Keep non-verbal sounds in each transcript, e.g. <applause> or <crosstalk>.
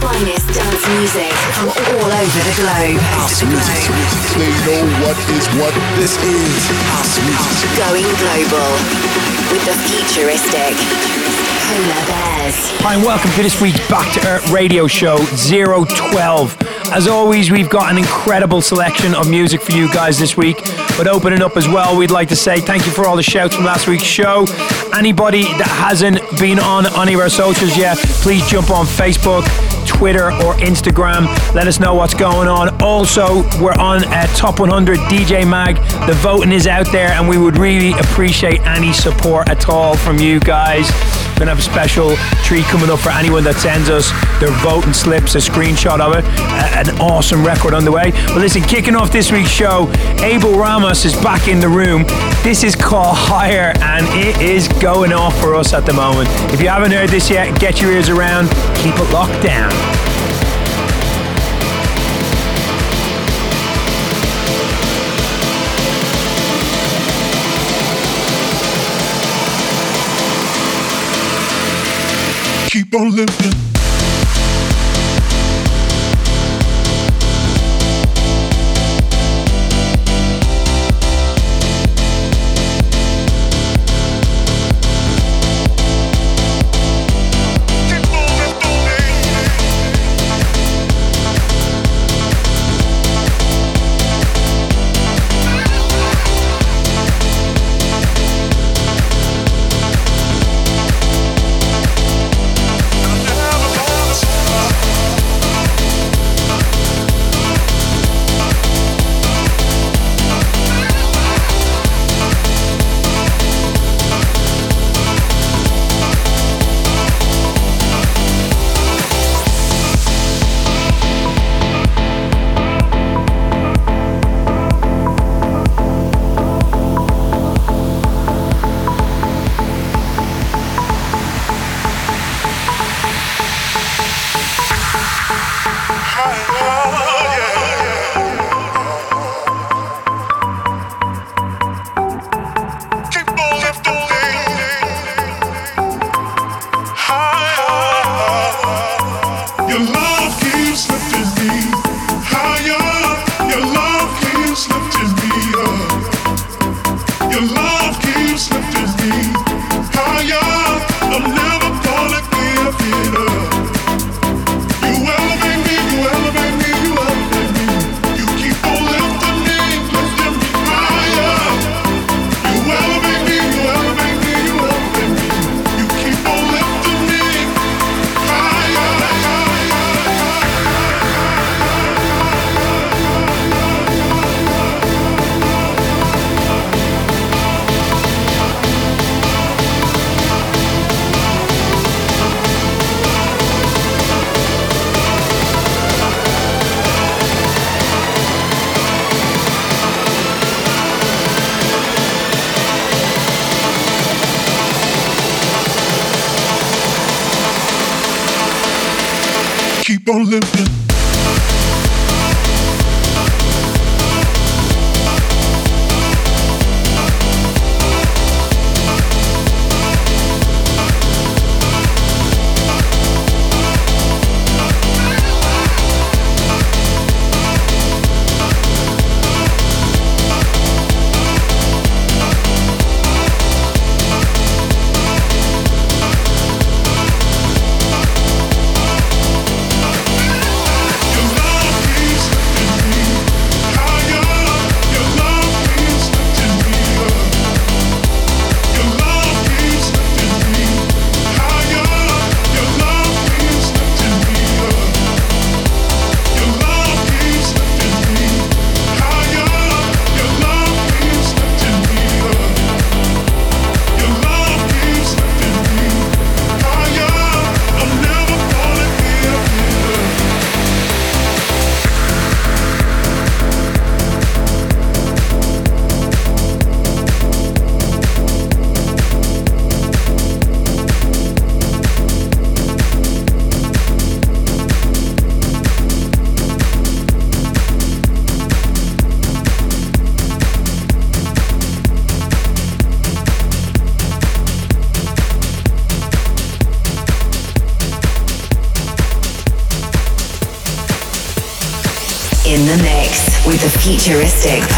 finest dance music from all over the globe. House music. They know what is what. This is house music. Going global with the futuristic Polar Bears. Hi, and welcome to this week's Back to Earth radio show 012. As always, we've got an incredible selection of music for you guys this week. But opening up as well, we'd like to say thank you for all the shouts from last week's show. Anybody that hasn't been on any of our socials yet, please jump on Facebook, Twitter, or Instagram. Let us know what's going on. Also, we're on uh, Top 100 DJ Mag. The voting is out there, and we would really appreciate any support at all from you guys. Gonna have a special treat coming up for anyone that sends us their voting slips, a screenshot of it. A- an awesome record on the way. But listen, kicking off this week's show, Abel Ramos is back in the room. This is called Higher, and it is going off for us at the moment. If you haven't heard this yet, get your ears around, keep it locked down. Keep on futuristic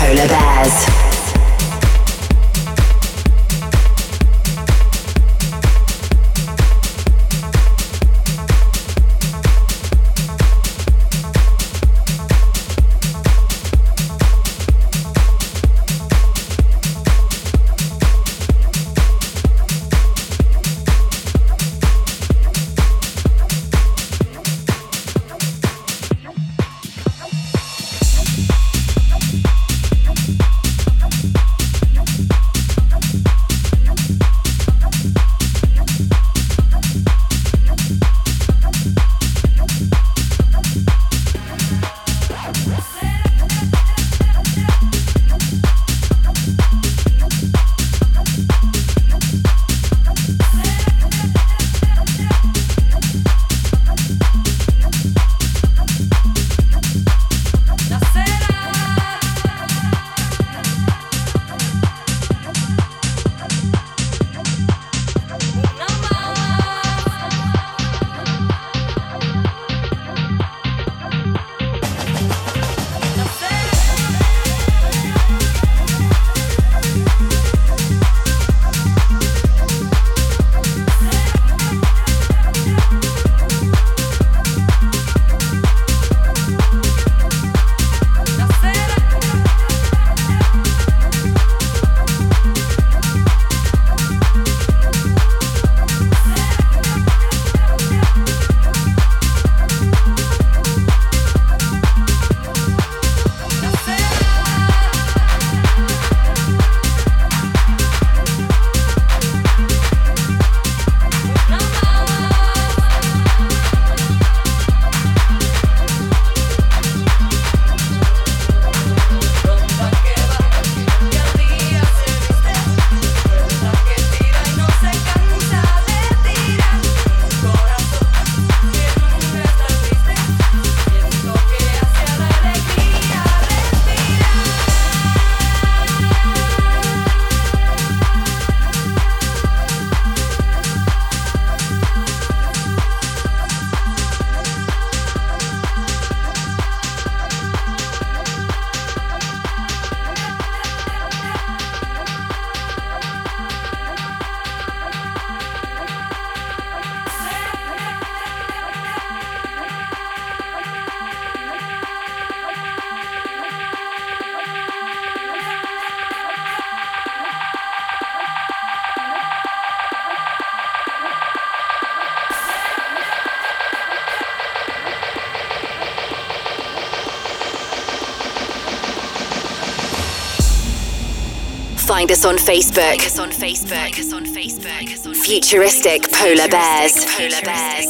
Find us on Facebook. Facebook. Us on Facebook. Futuristic polar bears. Polar bears.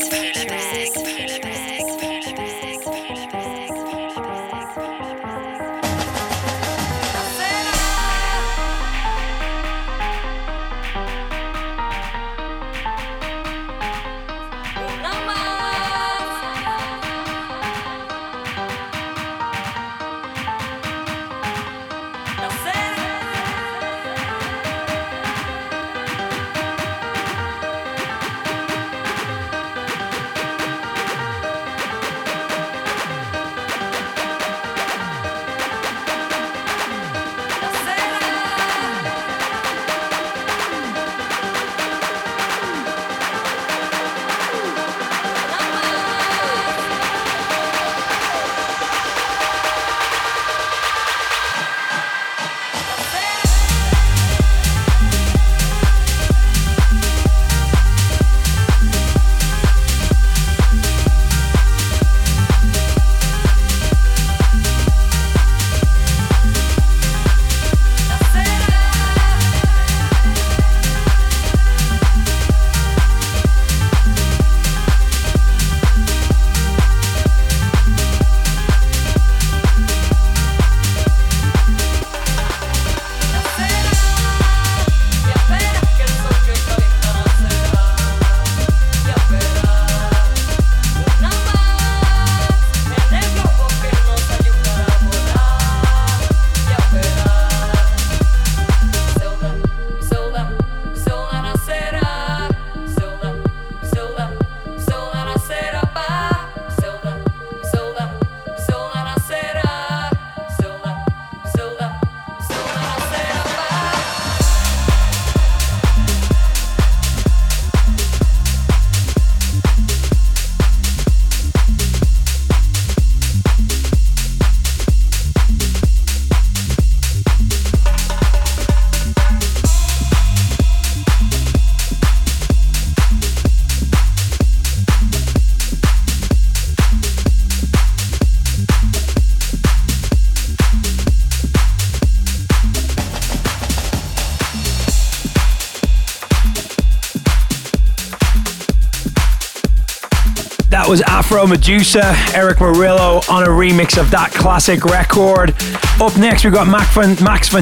Medusa, Erick Morillo on a remix of that classic record. Up next, we've got Max, Van, Max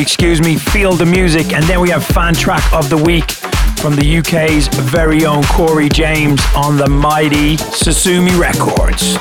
excuse me, Feel the Music, and then we have Fan Track of the Week from the UK's very own Corey James on the mighty Sosumi Records.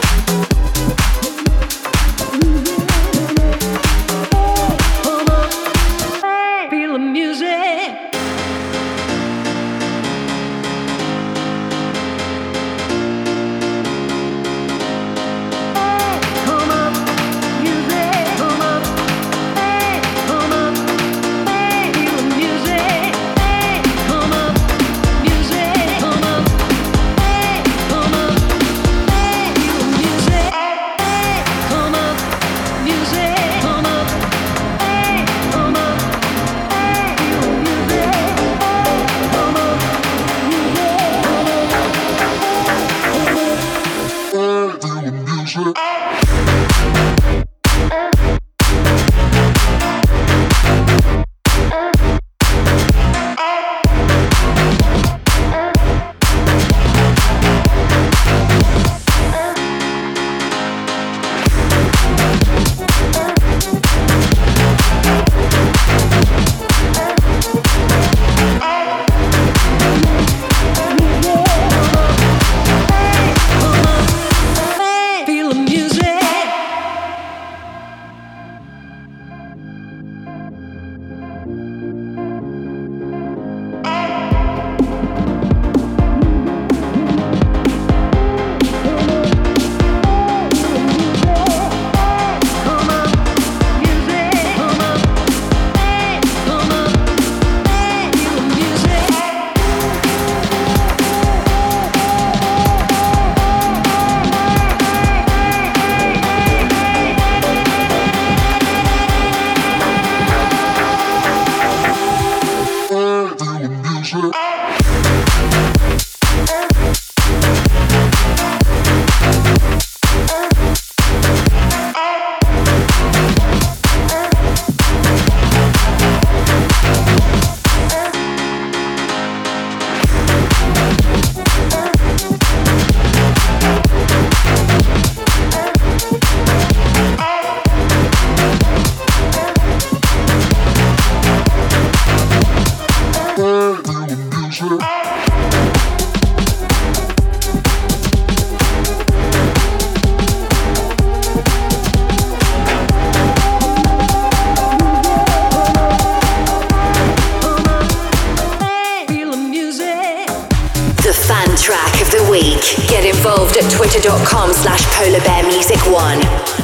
twitter.com slash polarbearmusic1.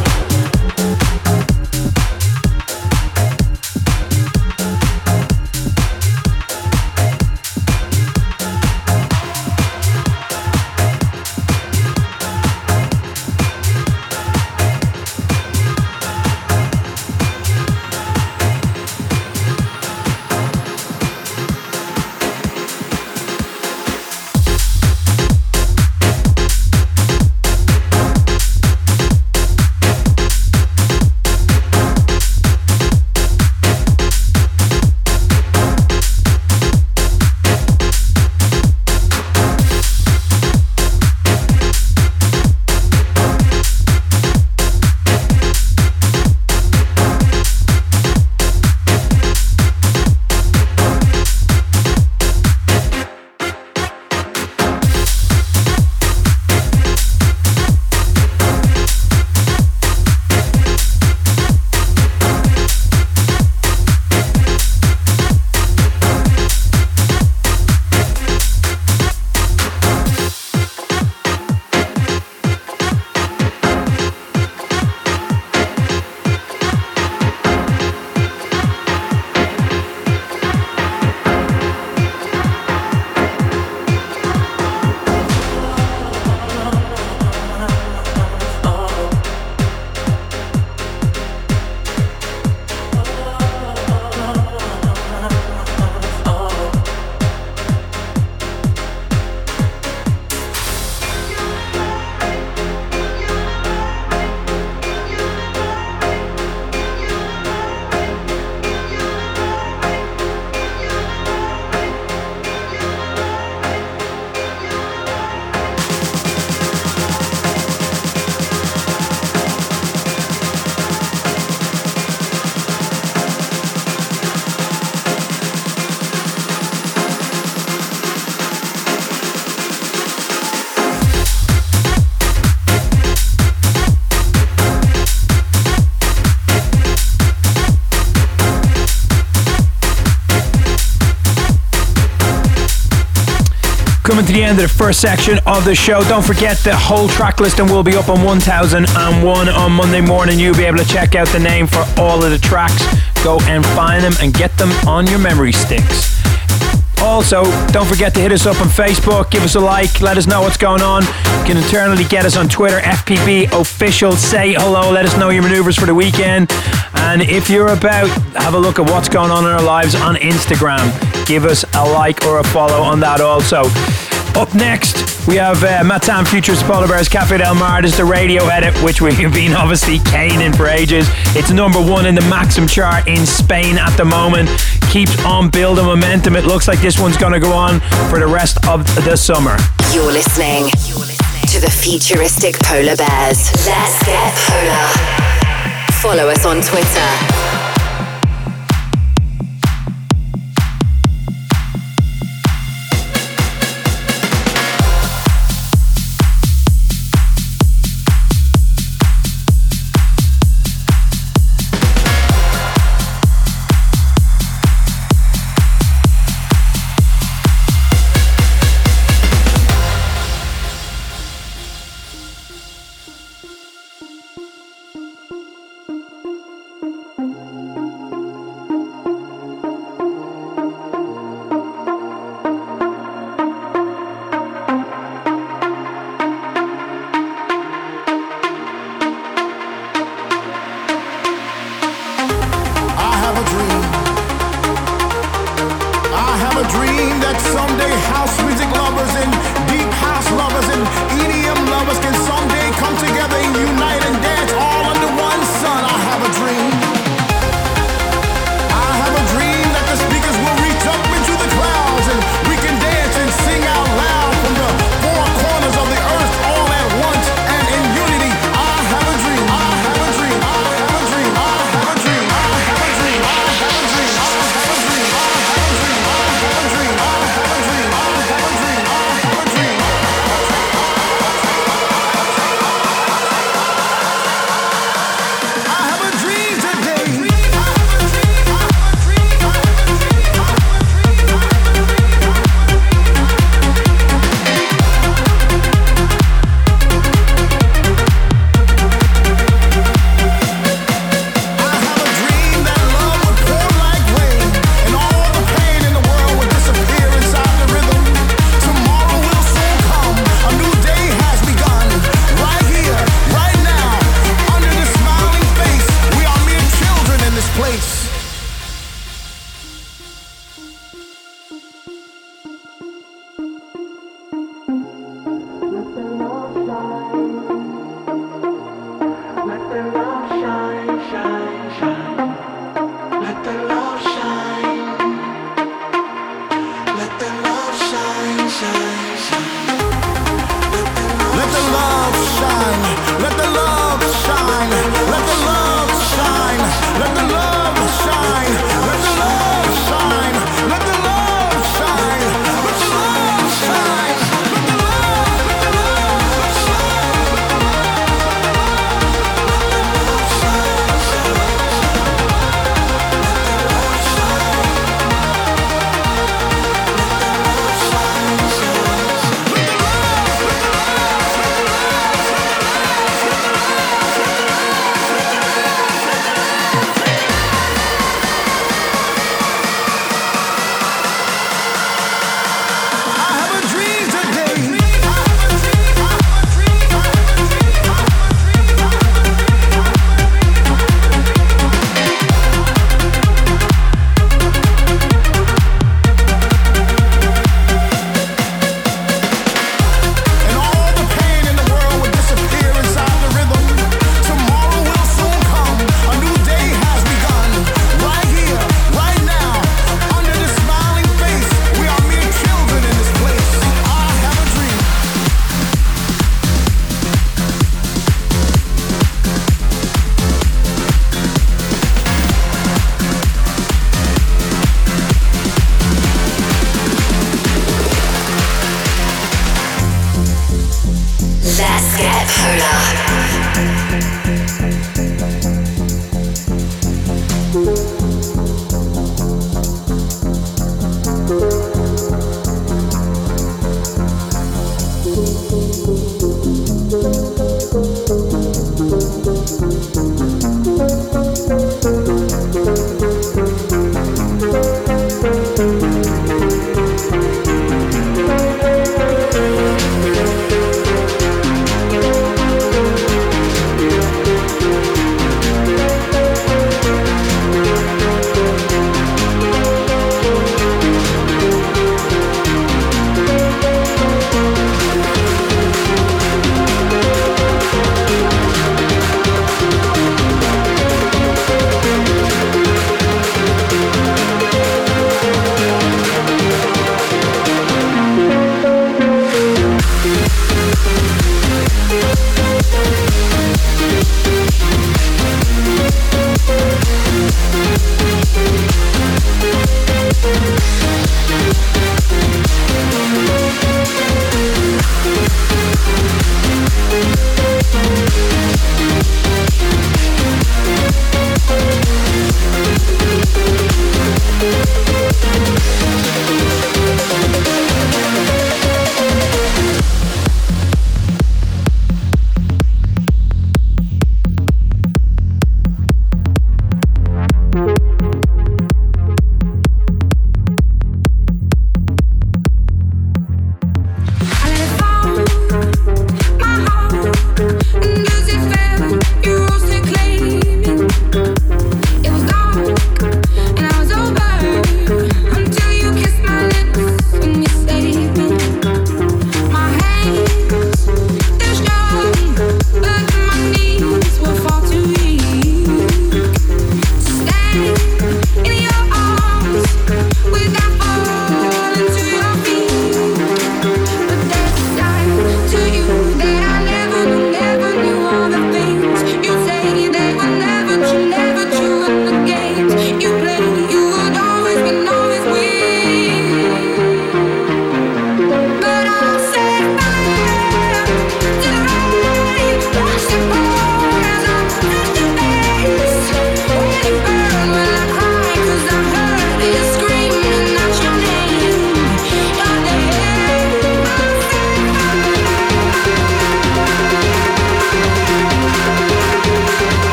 Coming to the end of the first section of the show. Don't forget the whole track list listing will be up on 1001 on Monday morning. You'll be able to check out the name for all of the tracks. Go and find them and get them on your memory sticks. Also, don't forget to hit us up on Facebook, give us a like, let us know what's going on. You can internally get us on Twitter, FPB official. Say hello, let us know your maneuvers for the weekend. And if you're about, have a look at what's going on in our lives on Instagram. Give us a like or a follow on that also. Up next, we have uh, MATTN Futures Polar Bears Cafe Del Mar. This is the radio edit, which we've <laughs> been obviously caning for ages. It's number one in the Maxim chart in Spain at the moment. Keeps on building momentum. It looks like this one's going to go on for the rest of the summer. You're listening to the futuristic Polar Bears. Let's get polar. Follow us on Twitter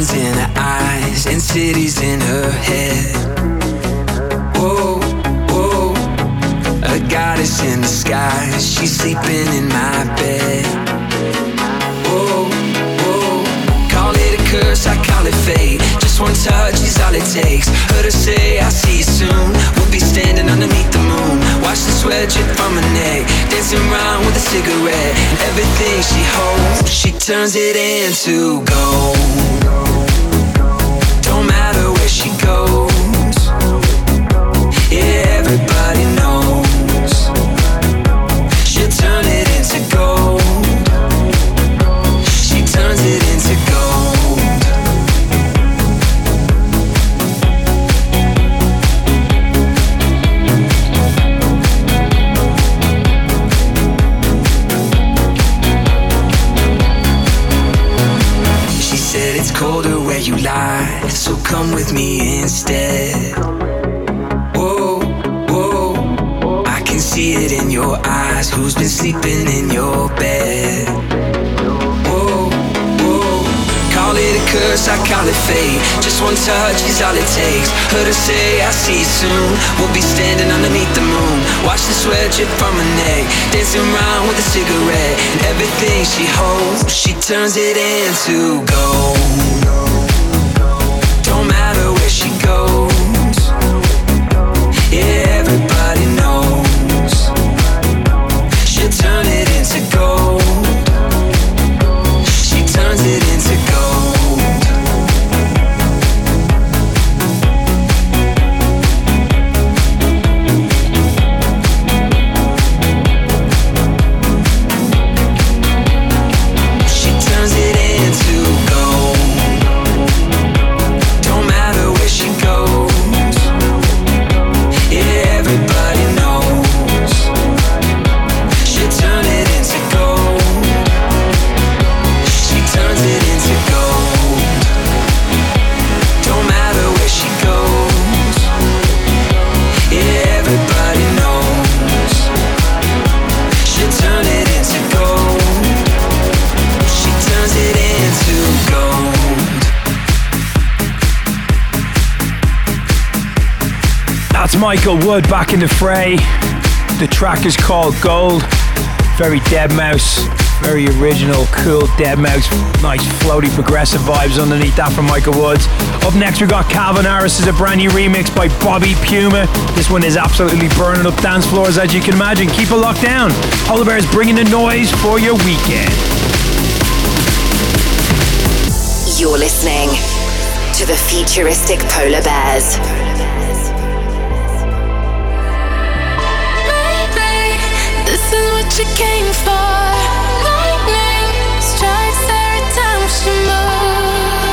in her eyes and cities in her head. Whoa, whoa, a goddess in disguise. She's sleeping in my bed. Whoa, whoa, call it a curse, I call it fate. Just one touch is all it takes. Her to say, I'll see you soon. We'll be standing underneath the moon. Watch the sweat drip from her neck. Dancing around with a cigarette. And everything she holds, she turns it into gold. She goes. Touch is all it takes. Her say, I'll see you soon. We'll be standing underneath the moon. Watch the sweat drip from her neck. Dancing around with a cigarette. And everything she holds, she turns it into gold. Don't matter Michael Wood back in the fray. The track is called Gold. Very Deadmau5, very original, cool Deadmau5. Nice floaty progressive vibes underneath that from Michael Woods. Up next we've got Calvin Harris is a brand new remix by Bobby Puma. This one is absolutely burning up dance floors as you can imagine. Keep it locked down. Polar Bear's bringing the noise for your weekend. You're listening to the futuristic polar bears. She moves,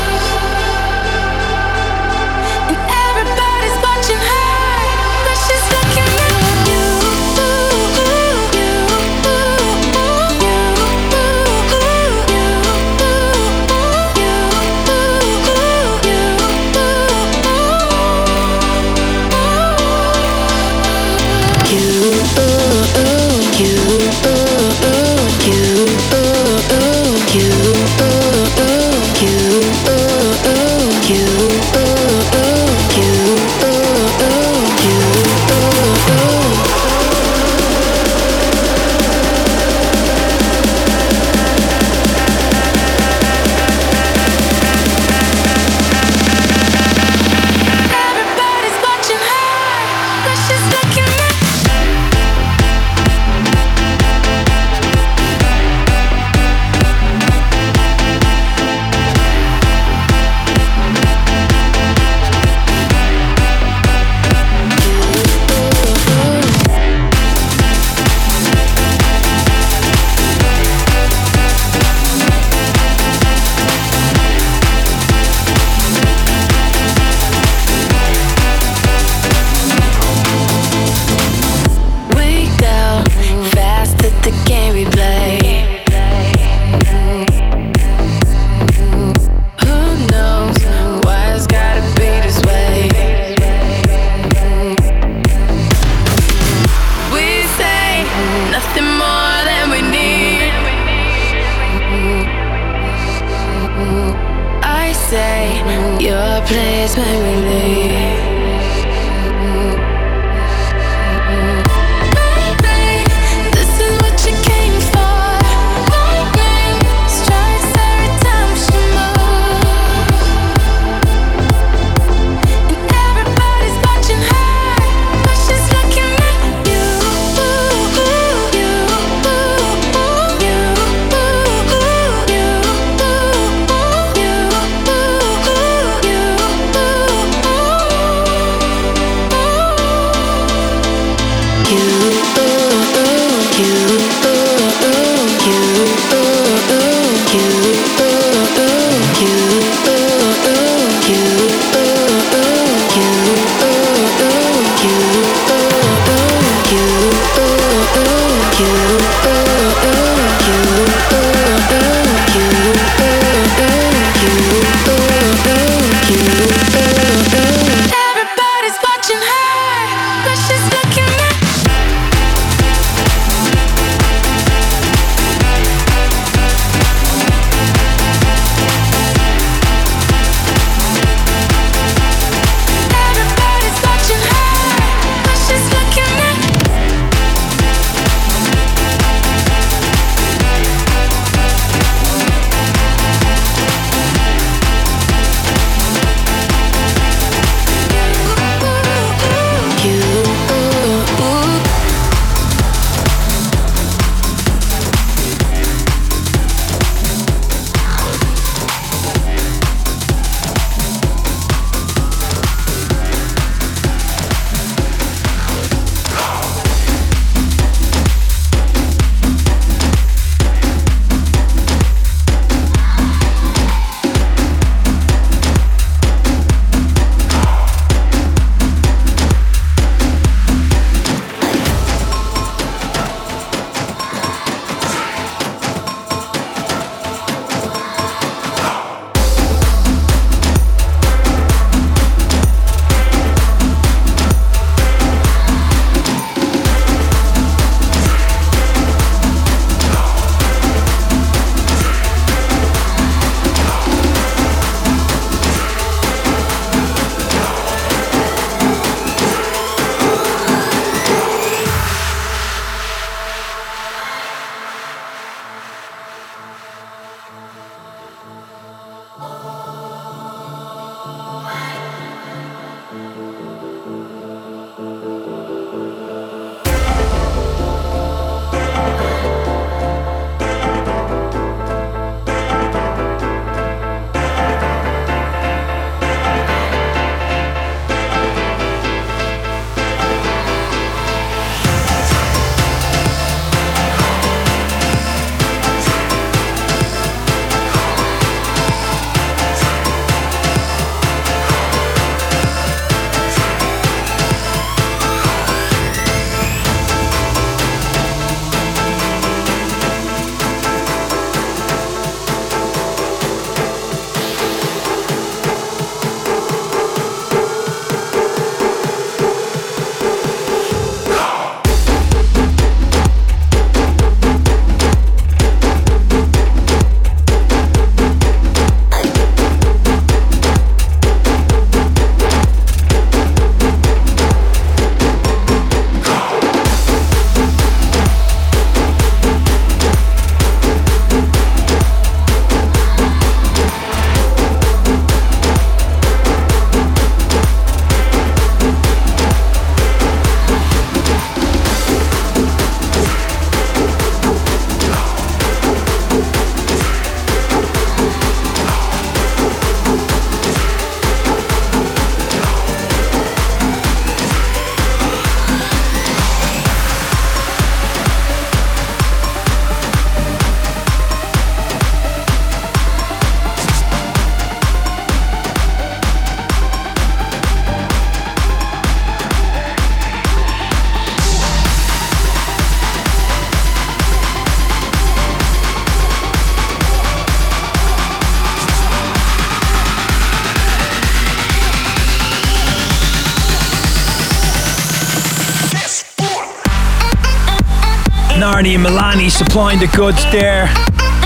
supplying the goods there.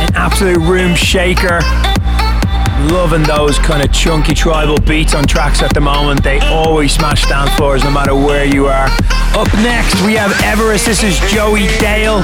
An absolute room shaker. Loving those kind of chunky tribal beats on tracks at the moment. They always smash dance floors no matter where you are. Up next, we have Everest. This is Joey Dale.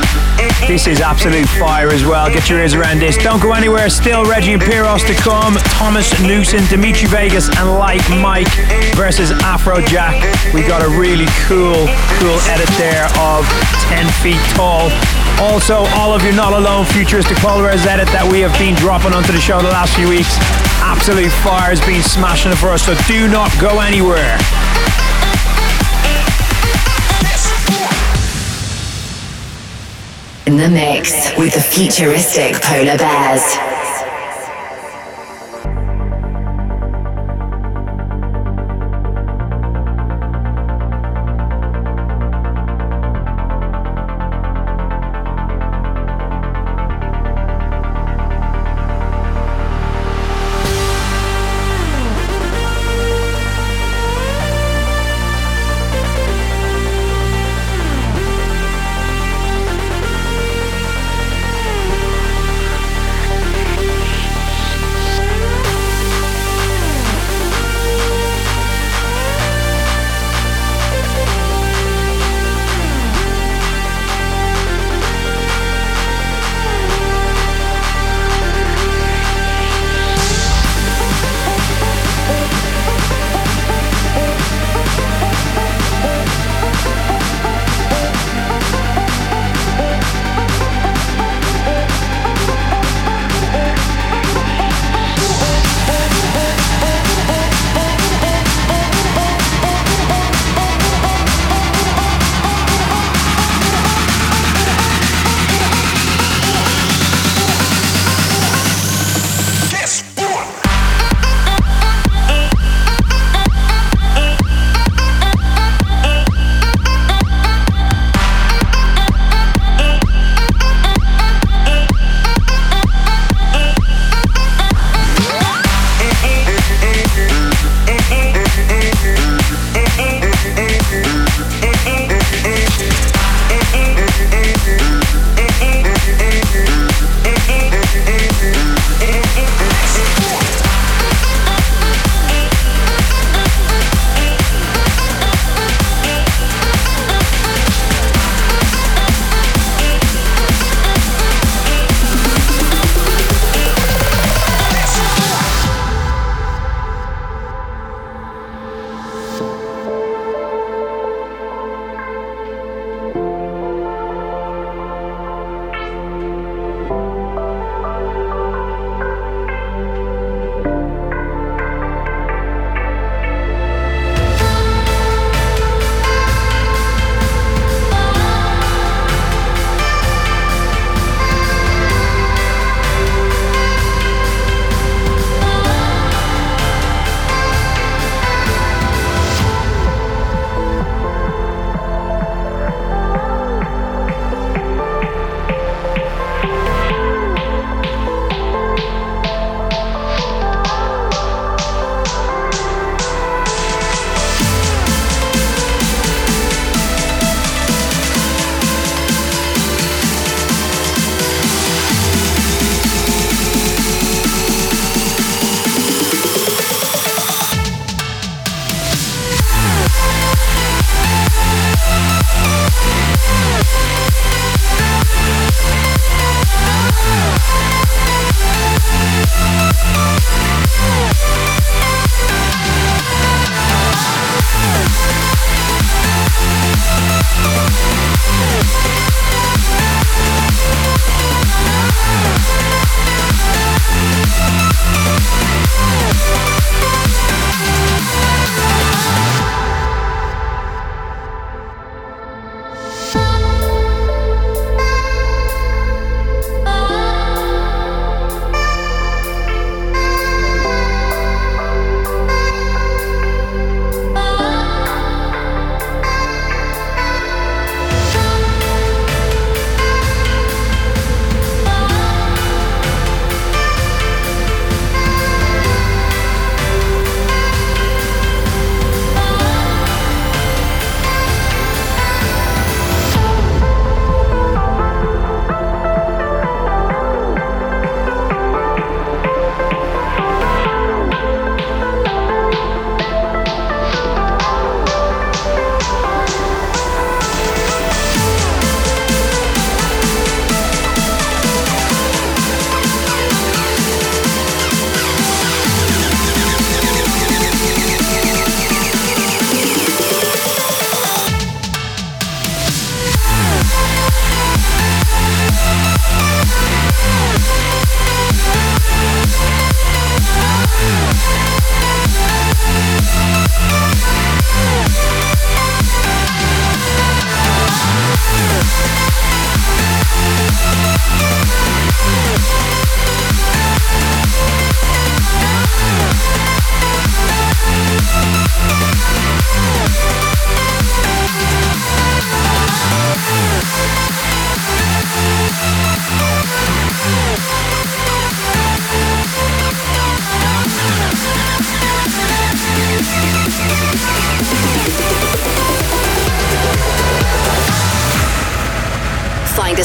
This is absolute fire as well. Get your ears around this. Don't go anywhere. Still Riggi and Piros to come. Thomas Newson, Dimitri Vegas, and Like Mike versus Afrojack. We got a really cool, cool edit there of 10 feet tall. Also, Olive your Not Alone futuristic Polar Bears edit that we have been dropping onto the show the last few weeks. Absolute fire has been smashing it for us, so do not go anywhere. In the mix with the futuristic polar bears.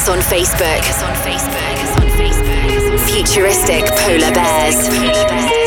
us on Facebook. Futuristic Polar Bears.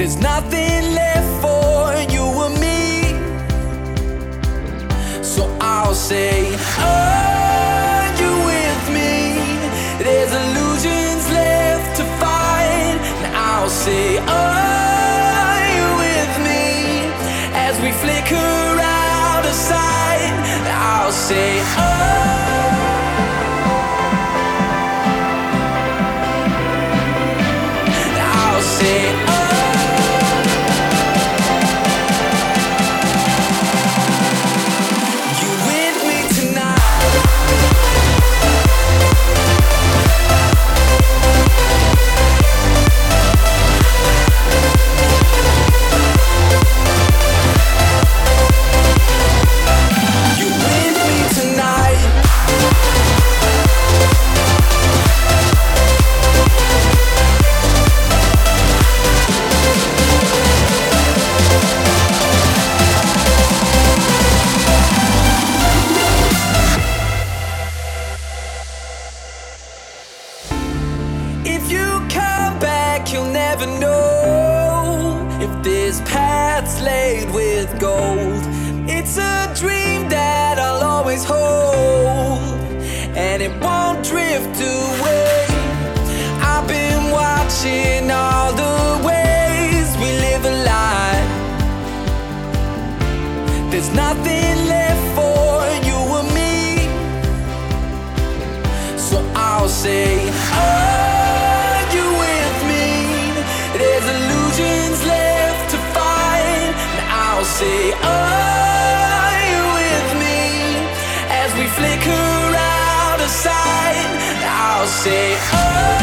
There's nothing left for you and me. So I'll say, Are you with me? There's illusions left to find. And I'll say, Are you with me? As we flicker out of sight, I'll say, oh, Oh.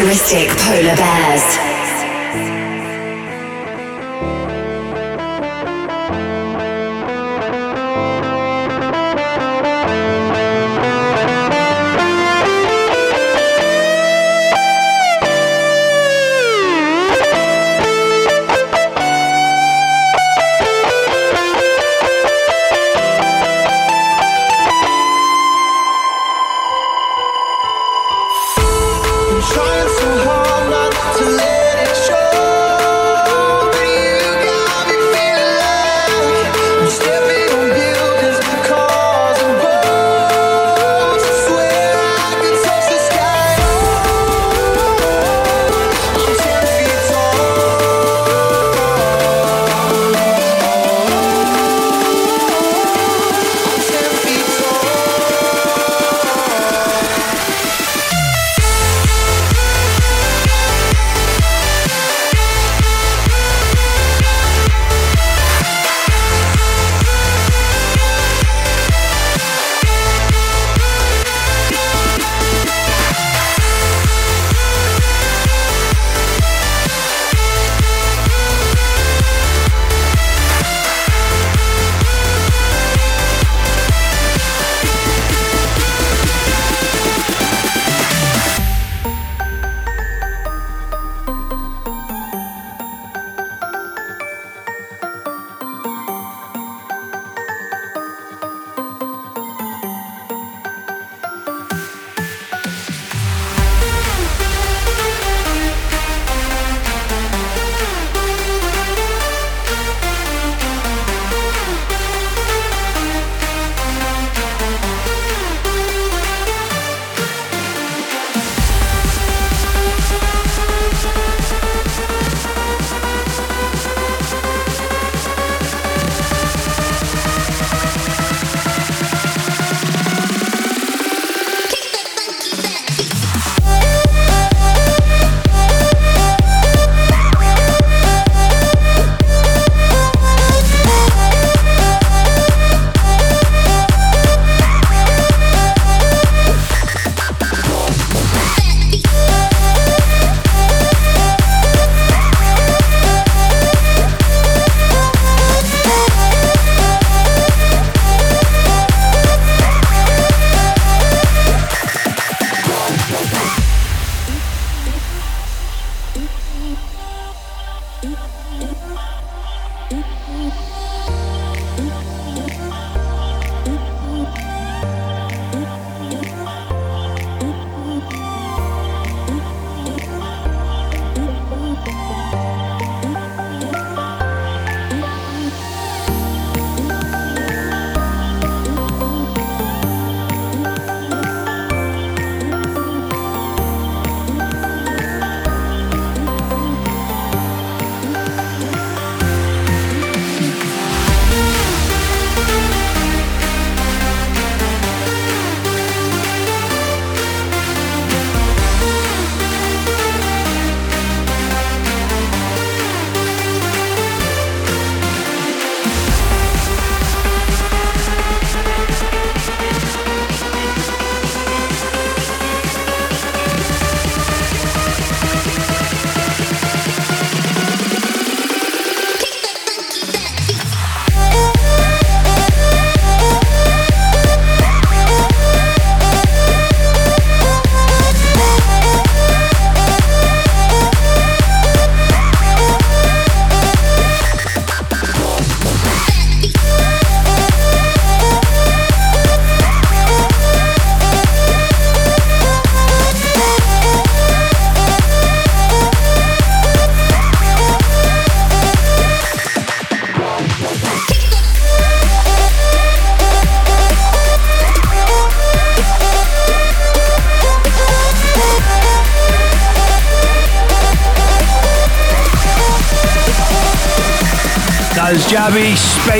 Futuristic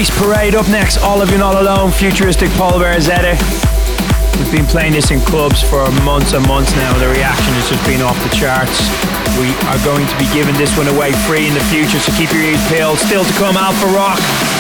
Space Parade. Up next, Olive You Not Alone, Futuristic Polar Bears edit. We've been playing this in clubs for months and months now, the reaction has just been off the charts. We are going to be giving this one away free in the future, so keep your ears peeled. Still to come, Alpharock.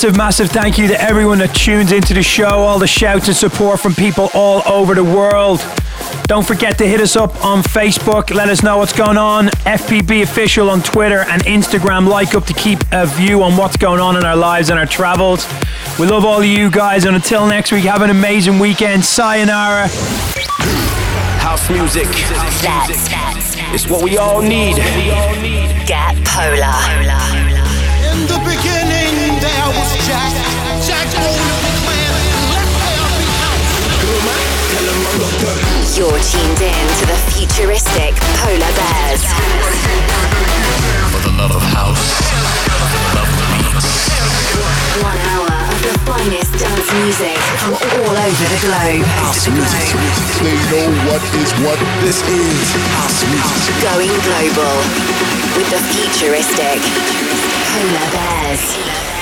Massive, massive thank you to everyone that tunes into the show, all the shouts and support from people all over the world. Don't forget to hit us up on Facebook. Let us know what's going on. FPB Official on Twitter and Instagram. Like up to keep a view on what's going on in our lives and our travels. We love all of you guys. And until next week, have an amazing weekend. Sayonara. House music. That's It's what we all need. Get Polar. In the beginning, there Jack. Jack owned a clan. Let there be house. You're tuned in to the futuristic Polar Bears. For the love of house, for the love of beats. One hour of the finest dance music from all over the globe. House music. They know what is what this is. House music. Going global with the futuristic Polar Bears.